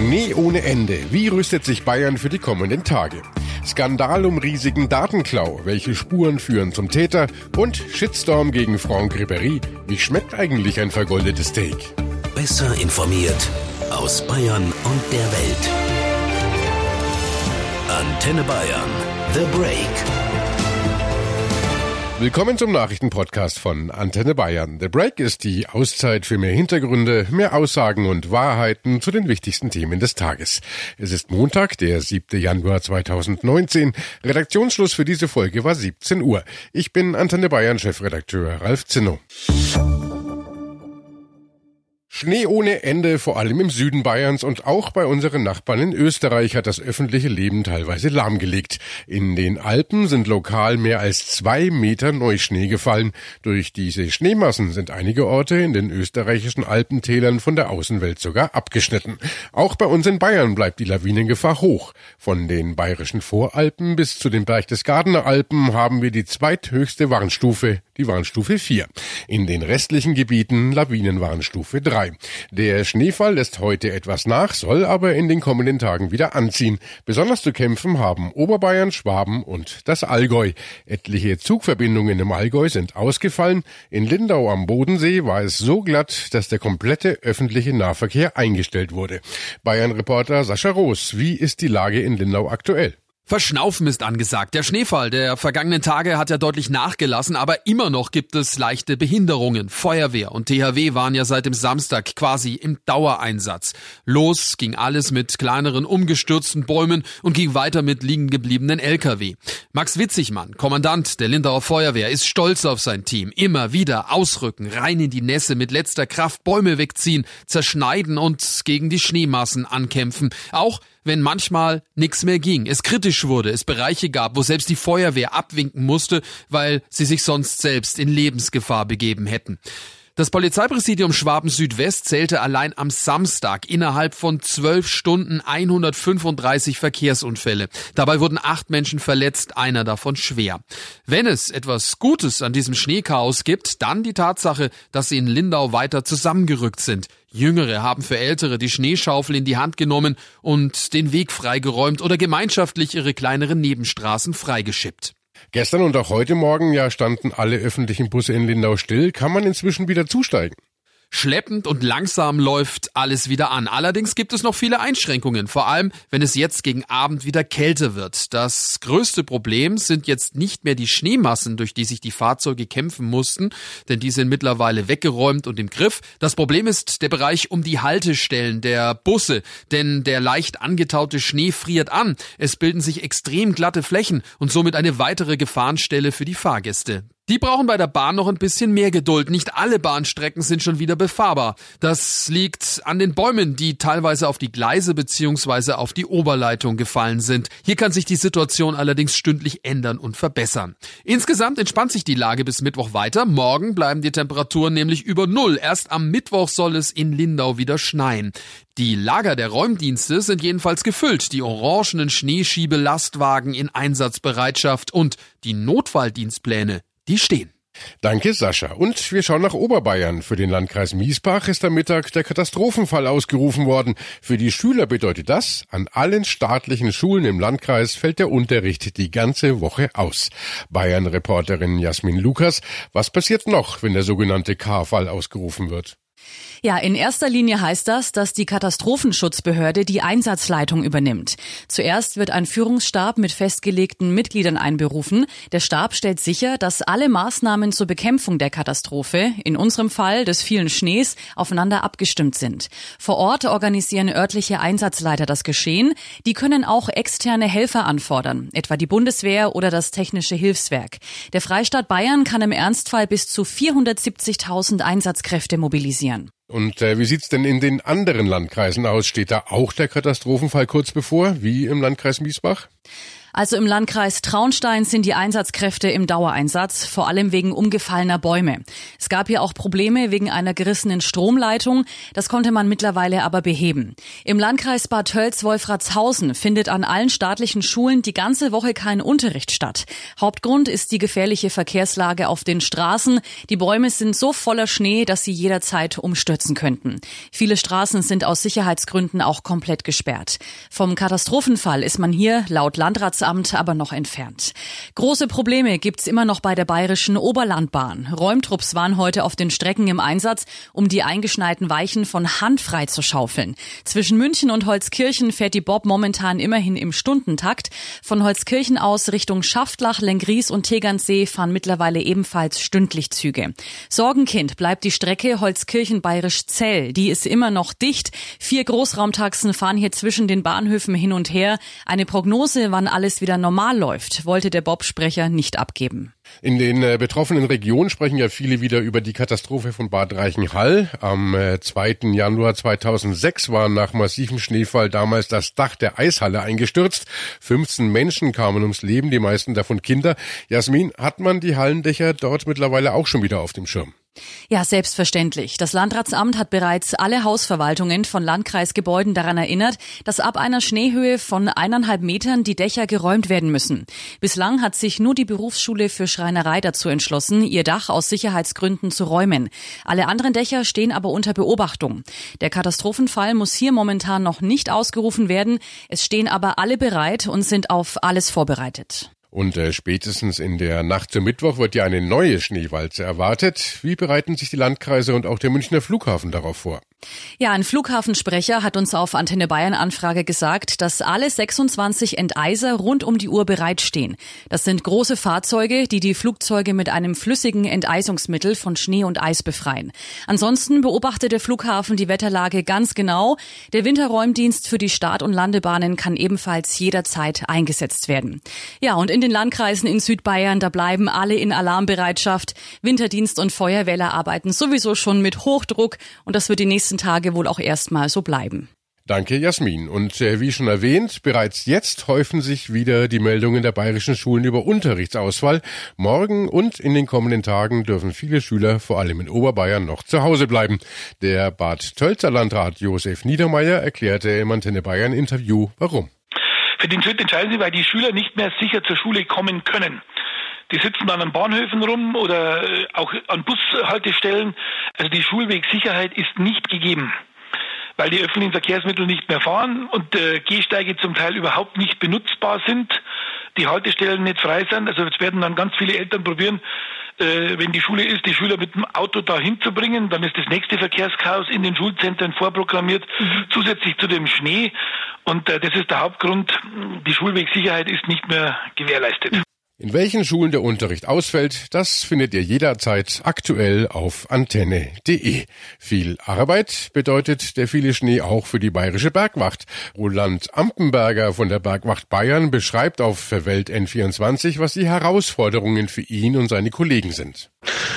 Schnee ohne Ende. Wie rüstet sich Bayern für die kommenden Tage? Skandal um riesigen Datenklau. Welche Spuren führen zum Täter? Und Shitstorm gegen Franck Ribéry. Wie schmeckt eigentlich ein vergoldetes Steak? Besser informiert aus Bayern und der Welt. Antenne Bayern. The Break. Willkommen zum Nachrichtenpodcast von Antenne Bayern. The Break ist die Auszeit für mehr Hintergründe, mehr Aussagen und Wahrheiten zu den wichtigsten Themen des Tages. Es ist Montag, der 7. Januar 2019. Redaktionsschluss für diese Folge war 17 Uhr. Ich bin Antenne Bayern Chefredakteur Ralf Zinno. Schnee ohne Ende, vor allem im Süden Bayerns und auch bei unseren Nachbarn in Österreich hat das öffentliche Leben teilweise lahmgelegt. In den Alpen sind lokal mehr als zwei Meter Neuschnee gefallen. Durch diese Schneemassen sind einige Orte in den österreichischen Alpentälern von der Außenwelt sogar abgeschnitten. Auch bei uns in Bayern bleibt die Lawinengefahr hoch. Von den bayerischen Voralpen bis zu den Berchtesgadener Alpen haben wir die zweithöchste Warnstufe, die Warnstufe 4. In den restlichen Gebieten Lawinenwarnstufe 3. Der Schneefall lässt heute etwas nach, soll aber in den kommenden Tagen wieder anziehen. Besonders zu kämpfen haben Oberbayern, Schwaben und das Allgäu. Etliche Zugverbindungen im Allgäu sind ausgefallen. In Lindau am Bodensee war es so glatt, dass der komplette öffentliche Nahverkehr eingestellt wurde. Bayern-Reporter Sascha Roos, wie ist die Lage in Lindau aktuell? Verschnaufen ist angesagt. Der Schneefall der vergangenen Tage hat ja deutlich nachgelassen, aber immer noch gibt es leichte Behinderungen. Feuerwehr und THW waren ja seit dem Samstag quasi im Dauereinsatz. Los ging alles mit kleineren umgestürzten Bäumen und ging weiter mit liegen gebliebenen LKW. Max Witzigmann, Kommandant der Lindauer Feuerwehr, ist stolz auf sein Team. Immer wieder ausrücken, rein in die Nässe, mit letzter Kraft Bäume wegziehen, zerschneiden und gegen die Schneemassen ankämpfen. Auch wenn manchmal nichts mehr ging, es kritisch wurde, es Bereiche gab, wo selbst die Feuerwehr abwinken musste, weil sie sich sonst selbst in Lebensgefahr begeben hätten. Das Polizeipräsidium Schwaben Südwest zählte allein am Samstag innerhalb von zwölf Stunden 135 Verkehrsunfälle. Dabei wurden acht Menschen verletzt, einer davon schwer. Wenn es etwas Gutes an diesem Schneechaos gibt, dann die Tatsache, dass sie in Lindau weiter zusammengerückt sind. Jüngere haben für Ältere die Schneeschaufel in die Hand genommen und den Weg freigeräumt oder gemeinschaftlich ihre kleineren Nebenstraßen freigeschippt. Gestern und auch heute Morgen ja standen alle öffentlichen Busse in Lindau still. Kann man inzwischen wieder zusteigen? Schleppend und langsam läuft alles wieder an. Allerdings gibt es noch viele Einschränkungen, vor allem wenn es jetzt gegen Abend wieder kälter wird. Das größte Problem sind jetzt nicht mehr die Schneemassen, durch die sich die Fahrzeuge kämpfen mussten, denn die sind mittlerweile weggeräumt und im Griff. Das Problem ist der Bereich um die Haltestellen der Busse, denn der leicht angetaute Schnee friert an. Es bilden sich extrem glatte Flächen und somit eine weitere Gefahrenstelle für die Fahrgäste. Die brauchen bei der Bahn noch ein bisschen mehr Geduld. Nicht alle Bahnstrecken sind schon wieder befahrbar. Das liegt an den Bäumen, die teilweise auf die Gleise bzw. auf die Oberleitung gefallen sind. Hier kann sich die Situation allerdings stündlich ändern und verbessern. Insgesamt entspannt sich die Lage bis Mittwoch weiter. Morgen bleiben die Temperaturen nämlich über Null. Erst am Mittwoch soll es in Lindau wieder schneien. Die Lager der Räumdienste sind jedenfalls gefüllt, die orangenen Schneeschiebelastwagen in Einsatzbereitschaft und die Notfalldienstpläne die stehen. Danke, Sascha. Und wir schauen nach Oberbayern. Für den Landkreis Miesbach ist am Mittag der Katastrophenfall ausgerufen worden. Für die Schüler bedeutet das, an allen staatlichen Schulen im Landkreis fällt der Unterricht die ganze Woche aus. Bayern-Reporterin Jasmin Lukas, was passiert noch, wenn der sogenannte K-Fall ausgerufen wird? Ja, in erster Linie heißt das, dass die Katastrophenschutzbehörde die Einsatzleitung übernimmt. Zuerst wird ein Führungsstab mit festgelegten Mitgliedern einberufen. Der Stab stellt sicher, dass alle Maßnahmen zur Bekämpfung der Katastrophe, in unserem Fall des vielen Schnees, aufeinander abgestimmt sind. Vor Ort organisieren örtliche Einsatzleiter das Geschehen. Die können auch externe Helfer anfordern, etwa die Bundeswehr oder das Technische Hilfswerk. Der Freistaat Bayern kann im Ernstfall bis zu 470.000 Einsatzkräfte mobilisieren. Und äh, wie sieht's denn in den anderen Landkreisen aus? Steht da auch der Katastrophenfall kurz bevor, wie im Landkreis Miesbach? Also im Landkreis Traunstein sind die Einsatzkräfte im Dauereinsatz, vor allem wegen umgefallener Bäume. Es gab hier auch Probleme wegen einer gerissenen Stromleitung. Das konnte man mittlerweile aber beheben. Im Landkreis Bad Tölz-Wolfratshausen findet an allen staatlichen Schulen die ganze Woche kein Unterricht statt. Hauptgrund ist die gefährliche Verkehrslage auf den Straßen. Die Bäume sind so voller Schnee, dass sie jederzeit umstürzen könnten. Viele Straßen sind aus Sicherheitsgründen auch komplett gesperrt. Vom Katastrophenfall ist man hier laut Landrats Landratsamt aber noch entfernt. Große Probleme gibt's immer noch bei der bayerischen Oberlandbahn. Räumtrupps waren heute auf den Strecken im Einsatz, um die eingeschneiten Weichen von Hand frei zu schaufeln. Zwischen München und Holzkirchen fährt die Bob momentan immerhin im Stundentakt. Von Holzkirchen aus Richtung Schaftlach, Lengries und Tegernsee fahren mittlerweile ebenfalls stündlich Züge. Sorgenkind bleibt die Strecke Holzkirchen-Bayerisch-Zell. Die ist immer noch dicht. Vier Großraumtaxen fahren hier zwischen den Bahnhöfen hin und her. Eine Prognose, wann alles alles wieder normal läuft, wollte der Bob-Sprecher nicht abgeben. In den äh, betroffenen Regionen sprechen ja viele wieder über die Katastrophe von Bad Reichenhall. Am äh, 2. Januar 2006 war nach massivem Schneefall damals das Dach der Eishalle eingestürzt. 15 Menschen kamen ums Leben, die meisten davon Kinder. Jasmin, hat man die Hallendächer dort mittlerweile auch schon wieder auf dem Schirm? Ja, selbstverständlich. Das Landratsamt hat bereits alle Hausverwaltungen von Landkreisgebäuden daran erinnert, dass ab einer Schneehöhe von eineinhalb Metern die Dächer geräumt werden müssen. Bislang hat sich nur die Berufsschule für Schreinerei dazu entschlossen, ihr Dach aus Sicherheitsgründen zu räumen. Alle anderen Dächer stehen aber unter Beobachtung. Der Katastrophenfall muss hier momentan noch nicht ausgerufen werden. Es stehen aber alle bereit und sind auf alles vorbereitet. Und äh, spätestens in der Nacht zum Mittwoch wird ja eine neue Schneewalze erwartet. Wie bereiten sich die Landkreise und auch der Münchner Flughafen darauf vor? Ja, ein Flughafensprecher hat uns auf Antenne Bayern Anfrage gesagt, dass alle 26 Enteiser rund um die Uhr bereitstehen. Das sind große Fahrzeuge, die die Flugzeuge mit einem flüssigen Enteisungsmittel von Schnee und Eis befreien. Ansonsten beobachtet der Flughafen die Wetterlage ganz genau. Der Winterräumdienst für die Start- und Landebahnen kann ebenfalls jederzeit eingesetzt werden. Ja, und in den Landkreisen in Südbayern, da bleiben alle in Alarmbereitschaft. Winterdienst und Feuerwehrler arbeiten sowieso schon mit Hochdruck und das wird die nächsten Tage wohl auch erstmal so bleiben. Danke, Jasmin. Und äh, wie schon erwähnt, bereits jetzt häufen sich wieder die Meldungen der bayerischen Schulen über Unterrichtsausfall. Morgen und in den kommenden Tagen dürfen viele Schüler, vor allem in Oberbayern, noch zu Hause bleiben. Der Bad Tölzer Landrat Josef Niedermeyer erklärte im Antenne Bayern Interview, warum. Für den Schritt entscheiden sie, weil die Schüler nicht mehr sicher zur Schule kommen können. Die sitzen dann an Bahnhöfen rum oder äh, auch an Bushaltestellen. Also die Schulwegsicherheit ist nicht gegeben weil die öffentlichen Verkehrsmittel nicht mehr fahren und äh, Gehsteige zum Teil überhaupt nicht benutzbar sind, die Haltestellen nicht frei sind. Also jetzt werden dann ganz viele Eltern probieren, äh, wenn die Schule ist, die Schüler mit dem Auto dahin zu bringen. Dann ist das nächste Verkehrschaos in den Schulzentren vorprogrammiert, mhm. zusätzlich zu dem Schnee. Und äh, das ist der Hauptgrund. Die Schulwegsicherheit ist nicht mehr gewährleistet. In welchen Schulen der Unterricht ausfällt, das findet ihr jederzeit aktuell auf antenne.de. Viel Arbeit bedeutet der viele Schnee auch für die bayerische Bergwacht. Roland Ampenberger von der Bergwacht Bayern beschreibt auf Welt N24, was die Herausforderungen für ihn und seine Kollegen sind.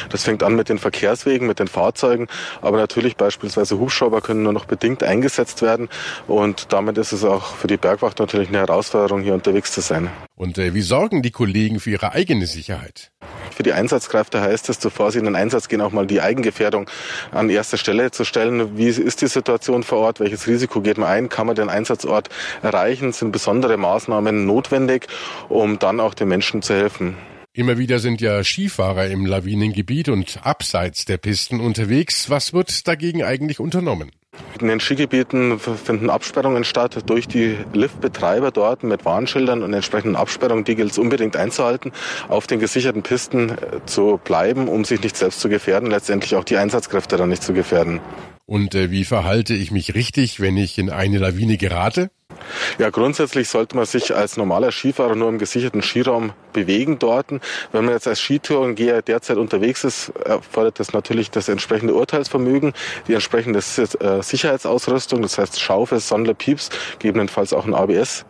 Das fängt an mit den Verkehrswegen, mit den Fahrzeugen, aber natürlich beispielsweise Hubschrauber können nur noch bedingt eingesetzt werden und damit ist es auch für die Bergwacht natürlich eine Herausforderung, hier unterwegs zu sein. Und äh, wie sorgen die Kollegen für ihre eigene Sicherheit? Für die Einsatzkräfte heißt es, bevor sie in den Einsatz gehen, auch mal die Eigengefährdung an erster Stelle zu stellen. Wie ist die Situation vor Ort? Welches Risiko geht man ein? Kann man den Einsatzort erreichen? Sind besondere Maßnahmen notwendig, um dann auch den Menschen zu helfen? Immer wieder sind ja Skifahrer im Lawinengebiet und abseits der Pisten unterwegs. Was wird dagegen eigentlich unternommen? In den Skigebieten finden Absperrungen statt durch die Liftbetreiber dort mit Warnschildern und entsprechenden Absperrungen. Die gilt es unbedingt einzuhalten, auf den gesicherten Pisten äh, zu bleiben, um sich nicht selbst zu gefährden, letztendlich auch die Einsatzkräfte dann nicht zu gefährden. Und äh, wie verhalte ich mich richtig, wenn ich in eine Lawine gerate? Ja, grundsätzlich sollte man sich als normaler Skifahrer nur im gesicherten Skiraum bewegen dort. Wenn man jetzt als Skitourengeher derzeit unterwegs ist, erfordert das natürlich das entsprechende Urteilsvermögen, die entsprechende äh, Sicherheitsausrüstung, das heißt Schaufel, Sonder, Pieps, gegebenenfalls auch ein ABS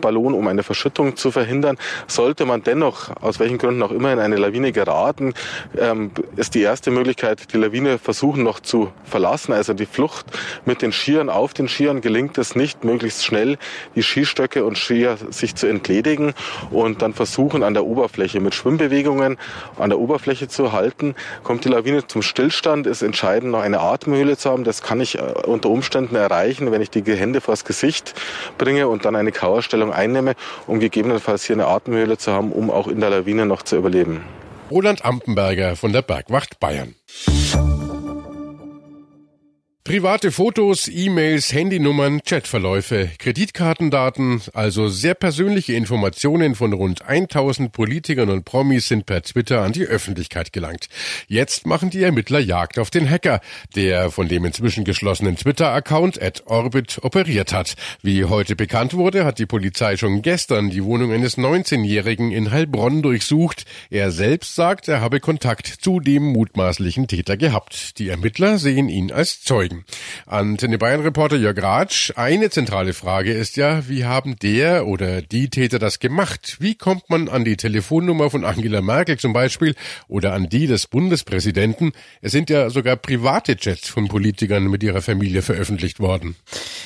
Ballon, um eine Verschüttung zu verhindern. Sollte man dennoch, aus welchen Gründen auch immer, in eine Lawine geraten, ähm, ist die erste Möglichkeit, die Lawine versuchen noch zu verlassen, also die Flucht mit den Skiern. Auf den Skiern gelingt es nicht, möglichst schnell die Skistöcke und Skier sich zu entledigen und dann versuchen, an der Oberfläche mit Schwimmbewegungen an der Oberfläche zu halten. Kommt die Lawine zum Stillstand, ist entscheidend, noch eine Atemhöhle zu haben. Das kann ich äh, unter Umständen erreichen, wenn ich die Hände vors Gesicht bringe und dann eine Kauerstellung einnehme, um gegebenenfalls hier eine Atemhöhle zu haben, um auch in der Lawine noch zu überleben. Roland Ampenberger von der Bergwacht Bayern. Private Fotos, E-Mails, Handynummern, Chatverläufe, Kreditkartendaten, also sehr persönliche Informationen von rund 1000 Politikern und Promis sind per Twitter an die Öffentlichkeit gelangt. Jetzt machen die Ermittler Jagd auf den Hacker, der von dem inzwischen geschlossenen Twitter-Account at Orbit operiert hat. Wie heute bekannt wurde, hat die Polizei schon gestern die Wohnung eines 19-Jährigen in Heilbronn durchsucht. Er selbst sagt, er habe Kontakt zu dem mutmaßlichen Täter gehabt. Die Ermittler sehen ihn als Zeugen. Antenne Bayern Reporter Jörg Ratsch. Eine zentrale Frage ist ja, wie haben der oder die Täter das gemacht? Wie kommt man an die Telefonnummer von Angela Merkel zum Beispiel oder an die des Bundespräsidenten? Es sind ja sogar private Chats von Politikern mit ihrer Familie veröffentlicht worden.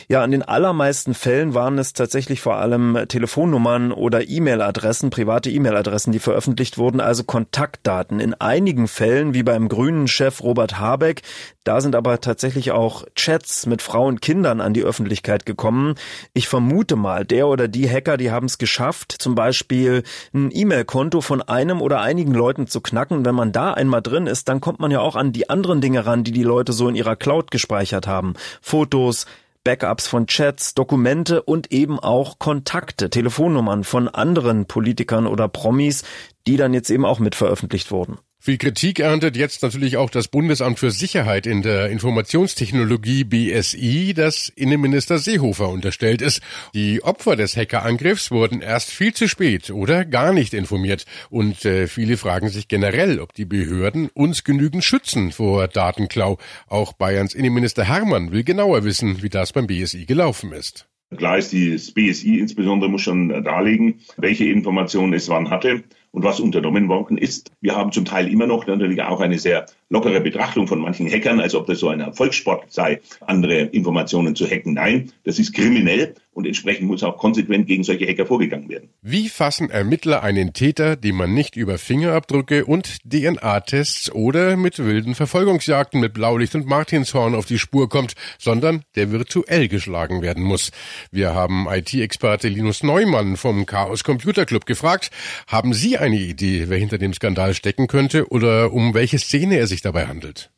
Ja, in den allermeisten Fällen waren es tatsächlich vor allem Telefonnummern oder E-Mail-Adressen, private E-Mail-Adressen, die veröffentlicht wurden, also Kontaktdaten. In einigen Fällen, wie beim grünen Chef Robert Habeck, da sind aber tatsächlich auch Chats mit Frauen und Kindern an die Öffentlichkeit gekommen. Ich vermute mal, der oder die Hacker, die haben es geschafft, zum Beispiel ein E-Mail-Konto von einem oder einigen Leuten zu knacken. wenn man da einmal drin ist, dann kommt man ja auch an die anderen Dinge ran, die die Leute so in ihrer Cloud gespeichert haben. Fotos, Backups von Chats, Dokumente und eben auch Kontakte, Telefonnummern von anderen Politikern oder Promis, die dann jetzt eben auch mit veröffentlicht wurden. Viel Kritik erntet jetzt natürlich auch das Bundesamt für Sicherheit in der Informationstechnologie BSI, das Innenminister Seehofer unterstellt ist. Die Opfer des Hackerangriffs wurden erst viel zu spät oder gar nicht informiert. Und äh, viele fragen sich generell, ob die Behörden uns genügend schützen vor Datenklau. Auch Bayerns Innenminister Hermann will genauer wissen, wie das beim BSI gelaufen ist. Klar ist, das BSI insbesondere muss schon darlegen, welche Informationen es wann hatte und was unternommen worden ist. Wir haben zum Teil immer noch natürlich auch eine sehr lockere Betrachtung von manchen Hackern, als ob das so ein Erfolgssport sei, andere Informationen zu hacken. Nein, das ist kriminell und entsprechend muss auch konsequent gegen solche Hacker vorgegangen werden. Wie fassen Ermittler einen Täter, dem man nicht über Fingerabdrücke und DNA-Tests oder mit wilden Verfolgungsjagden mit Blaulicht und Martinshorn auf die Spur kommt, sondern der virtuell geschlagen werden muss? Wir haben IT-Experte Linus Neumann vom Chaos Computer Club gefragt, haben Sie eine Idee, wer hinter dem Skandal stecken könnte oder um welche Szene er sich dabei handelt?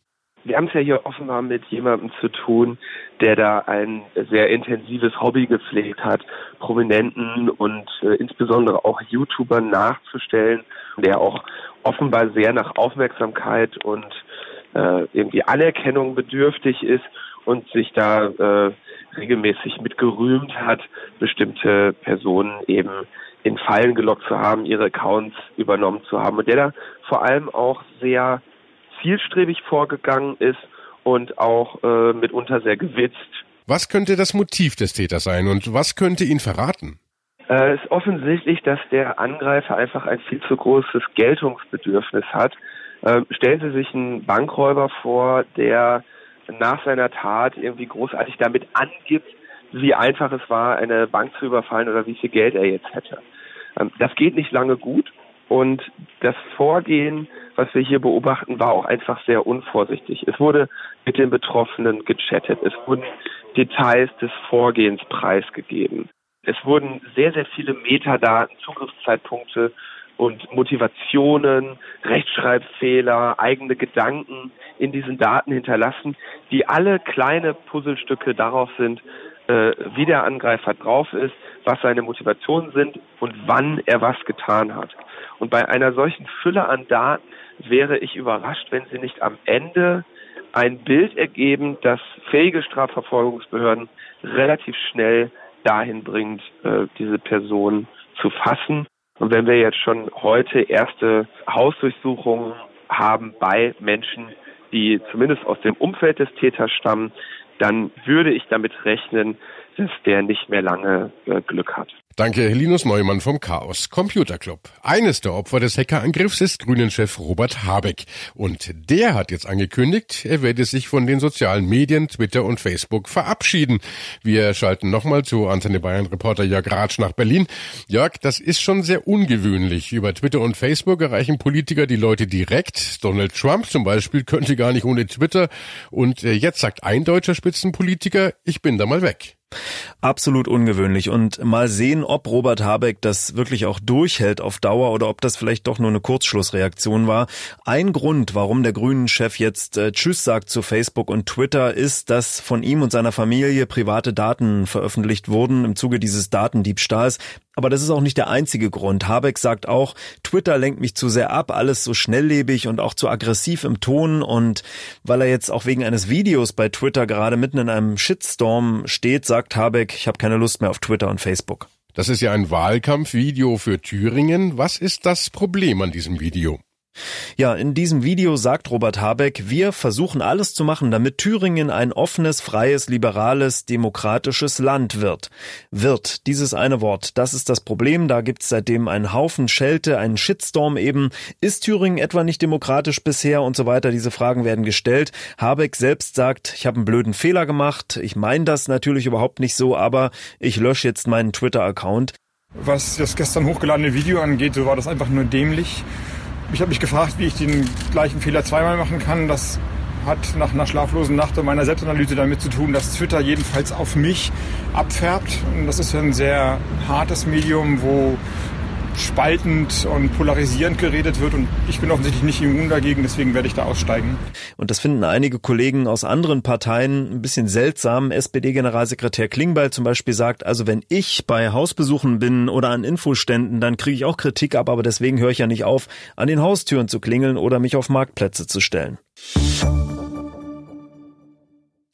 Wir haben es ja hier offenbar mit jemandem zu tun, der da ein sehr intensives Hobby gepflegt hat, Prominenten und äh, insbesondere auch YouTubern nachzustellen, der auch offenbar sehr nach Aufmerksamkeit und äh, irgendwie Anerkennung bedürftig ist und sich da äh, regelmäßig mit gerühmt hat, bestimmte Personen eben in Fallen gelockt zu haben, ihre Accounts übernommen zu haben und der da vor allem auch sehr zielstrebig vorgegangen ist und auch äh, mitunter sehr gewitzt. Was könnte das Motiv des Täters sein und was könnte ihn verraten? Äh, es ist offensichtlich, dass der Angreifer einfach ein viel zu großes Geltungsbedürfnis hat. Äh, stellen Sie sich einen Bankräuber vor, der nach seiner Tat irgendwie großartig damit angibt, wie einfach es war, eine Bank zu überfallen oder wie viel Geld er jetzt hätte. Ähm, das geht nicht lange gut und das Vorgehen, was wir hier beobachten, war auch einfach sehr unvorsichtig. Es wurde mit den Betroffenen gechattet. Es wurden Details des Vorgehens preisgegeben. Es wurden sehr, sehr viele Metadaten, Zugriffszeitpunkte und Motivationen, Rechtschreibfehler, eigene Gedanken in diesen Daten hinterlassen, die alle kleine Puzzlestücke darauf sind, wie der Angreifer drauf ist, was seine Motivationen sind und wann er was getan hat. Und bei einer solchen Fülle an Daten wäre ich überrascht, wenn sie nicht am Ende ein Bild ergeben, das fähige Strafverfolgungsbehörden relativ schnell dahin bringt, äh, diese Person zu fassen. Und wenn wir jetzt schon heute erste Hausdurchsuchungen haben bei Menschen, die zumindest aus dem Umfeld des Täters stammen, dann würde ich damit rechnen, dass der nicht mehr lange äh, Glück hat. Danke, Linus Neumann vom Chaos Computer Club. Eines der Opfer des Hackerangriffs ist Grünen-Chef Robert Habeck. Und der hat jetzt angekündigt, er werde sich von den sozialen Medien, Twitter und Facebook verabschieden. Wir schalten nochmal zu Antenne Bayern Reporter Jörg Ratsch nach Berlin. Jörg, das ist schon sehr ungewöhnlich. Über Twitter und Facebook erreichen Politiker die Leute direkt. Donald Trump zum Beispiel könnte gar nicht ohne Twitter. Und äh, jetzt sagt ein deutscher Spitzenpolitiker, ich bin da mal weg. Absolut ungewöhnlich. Und mal sehen, ob Robert Habeck das wirklich auch durchhält auf Dauer oder ob das vielleicht doch nur eine Kurzschlussreaktion war. Ein Grund, warum der Grünen-Chef jetzt äh, Tschüss sagt zu Facebook und Twitter, ist, dass von ihm und seiner Familie private Daten veröffentlicht wurden im Zuge dieses Datendiebstahls. Aber das ist auch nicht der einzige Grund. Habeck sagt auch, Twitter lenkt mich zu sehr ab, alles so schnelllebig und auch zu aggressiv im Ton. Und weil er jetzt auch wegen eines Videos bei Twitter gerade mitten in einem Shitstorm steht, sagt Habeck, ich habe keine Lust mehr auf Twitter und Facebook. Das ist ja ein Wahlkampfvideo für Thüringen. Was ist das Problem an diesem Video? Ja, in diesem Video sagt Robert Habeck, wir versuchen alles zu machen, damit Thüringen ein offenes, freies, liberales, demokratisches Land wird. Wird, dieses eine Wort, das ist das Problem, da gibt's seitdem einen Haufen Schelte, einen Shitstorm eben. Ist Thüringen etwa nicht demokratisch bisher und so weiter? Diese Fragen werden gestellt. Habeck selbst sagt, ich habe einen blöden Fehler gemacht, ich meine das natürlich überhaupt nicht so, aber ich lösche jetzt meinen Twitter-Account. Was das gestern hochgeladene Video angeht, so war das einfach nur dämlich. Ich habe mich gefragt, wie ich den gleichen Fehler zweimal machen kann. Das hat nach einer schlaflosen Nacht und meiner Selbstanalyse damit zu tun, dass Twitter jedenfalls auf mich abfärbt. Und das ist ein sehr hartes Medium, wo spaltend und polarisierend geredet wird und ich bin offensichtlich nicht immun dagegen, deswegen werde ich da aussteigen. Und das finden einige Kollegen aus anderen Parteien ein bisschen seltsam. SPD-Generalsekretär Klingbeil zum Beispiel sagt, also wenn ich bei Hausbesuchen bin oder an Infoständen, dann kriege ich auch Kritik ab, aber deswegen höre ich ja nicht auf, an den Haustüren zu klingeln oder mich auf Marktplätze zu stellen.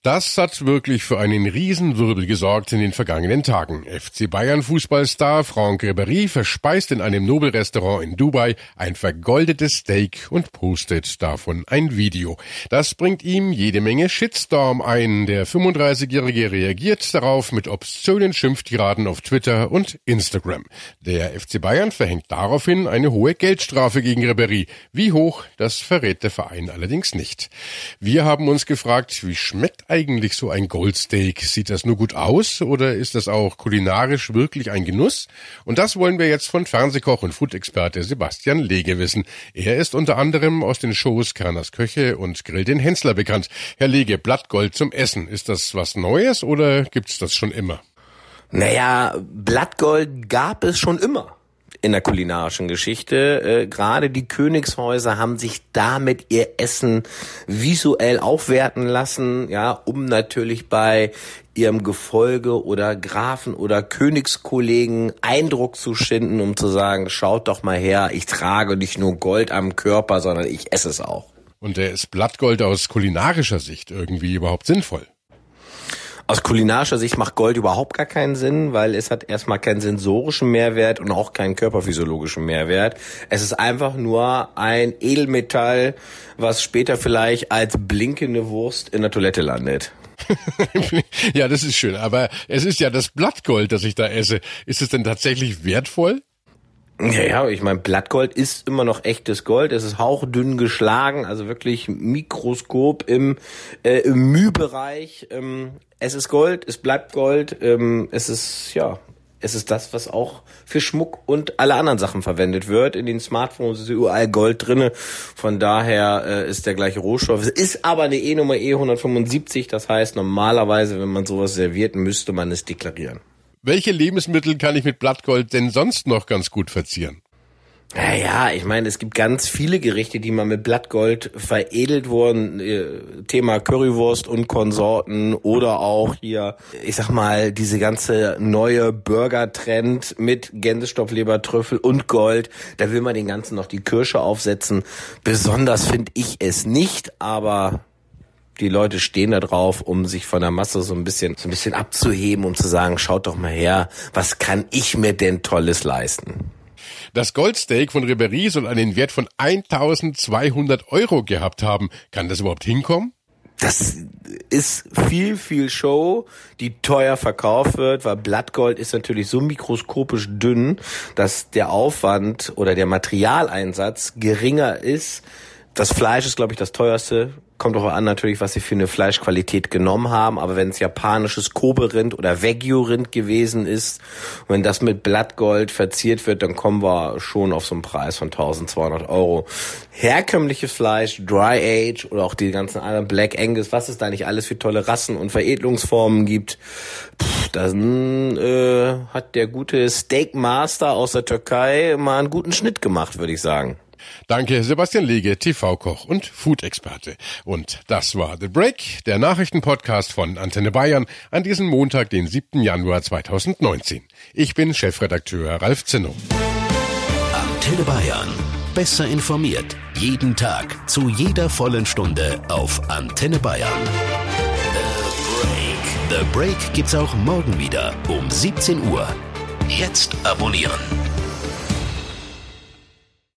Das hat wirklich für einen Riesenwirbel gesorgt in den vergangenen Tagen. FC Bayern Fußballstar Franck Ribéry verspeist in einem Nobelrestaurant in Dubai ein vergoldetes Steak und postet davon ein Video. Das bringt ihm jede Menge Shitstorm ein. Der 35-Jährige reagiert darauf mit obszönen Schimpftiraden auf Twitter und Instagram. Der FC Bayern verhängt daraufhin eine hohe Geldstrafe gegen Ribéry. Wie hoch, das verrät der Verein allerdings nicht. Wir haben uns gefragt, wie schmeckt eigentlich so ein Goldsteak? Sieht das nur gut aus oder ist das auch kulinarisch wirklich ein Genuss? Und das wollen wir jetzt von Fernsehkoch und Food-Experte Sebastian Lege wissen. Er ist unter anderem aus den Shows Kerners Köche und Grill den Hensler bekannt. Herr Lege, Blattgold zum Essen. Ist das was Neues oder gibt's das schon immer? Naja, Blattgold gab es schon immer in der kulinarischen Geschichte. Äh, Gerade die Königshäuser haben sich damit ihr Essen visuell aufwerten lassen, ja, um natürlich bei ihrem Gefolge oder Grafen oder Königskollegen Eindruck zu schinden, um zu sagen, schaut doch mal her, ich trage nicht nur Gold am Körper, sondern ich esse es auch. Und der ist Blattgold aus kulinarischer Sicht irgendwie überhaupt sinnvoll? Aus kulinarischer Sicht macht Gold überhaupt gar keinen Sinn, weil es hat erstmal keinen sensorischen Mehrwert und auch keinen körperphysiologischen Mehrwert. Es ist einfach nur ein Edelmetall, was später vielleicht als blinkende Wurst in der Toilette landet. ja, das ist schön. Aber es ist ja das Blattgold, das ich da esse. Ist es denn tatsächlich wertvoll? Ja, ja, ich meine, Blattgold ist immer noch echtes Gold. Es ist hauchdünn geschlagen, also wirklich Mikroskop im, äh, im Mühbereich. Ähm, es ist Gold, es bleibt Gold. Ähm, es ist, ja, es ist das, was auch für Schmuck und alle anderen Sachen verwendet wird. In den Smartphones ist überall Gold drinne. Von daher äh, ist der gleiche Rohstoff. Es ist aber eine E-Nummer E175. Das heißt, normalerweise, wenn man sowas serviert, müsste man es deklarieren. Welche Lebensmittel kann ich mit Blattgold denn sonst noch ganz gut verzieren? Ja, ja, ich meine, es gibt ganz viele Gerichte, die mal mit Blattgold veredelt wurden. Äh, Thema Currywurst und Konsorten oder auch hier, ich sag mal, diese ganze neue Burger-Trend mit Gänsestopflebertrüffel und Gold. Da will man den ganzen noch die Kirsche aufsetzen. Besonders finde ich es nicht, aber die Leute stehen da drauf, um sich von der Masse so ein bisschen, so ein bisschen abzuheben, um zu sagen, schaut doch mal her, was kann ich mir denn Tolles leisten? Das Goldsteak von Ribery soll einen Wert von 1200 Euro gehabt haben. Kann das überhaupt hinkommen? das ist viel, viel Show, die teuer verkauft wird, weil Blattgold ist natürlich so mikroskopisch dünn, dass der Aufwand oder der Materialeinsatz geringer ist. Das Fleisch ist, glaube ich, das teuerste Kommt auch an natürlich, was sie für eine Fleischqualität genommen haben. Aber wenn es japanisches Kobe-Rind oder Wagyu-Rind gewesen ist, und wenn das mit Blattgold verziert wird, dann kommen wir schon auf so einen Preis von 1200 Euro. Herkömmliches Fleisch, Dry Age oder auch die ganzen anderen Black Angus, was es da nicht alles für tolle Rassen und Veredelungsformen gibt, pff, dann äh, hat der gute Steak Master aus der Türkei mal einen guten Schnitt gemacht, würde ich sagen. Danke, Sebastian Lege, TV-Koch und Food-Experte. Und das war The Break, der Nachrichtenpodcast von Antenne Bayern an diesem Montag, den 7. Januar 2019. Ich bin Chefredakteur Ralf Zinno. Antenne Bayern. Besser informiert. Jeden Tag. Zu jeder vollen Stunde auf Antenne Bayern. The Break. The Break gibt's auch morgen wieder um 17 Uhr. Jetzt abonnieren.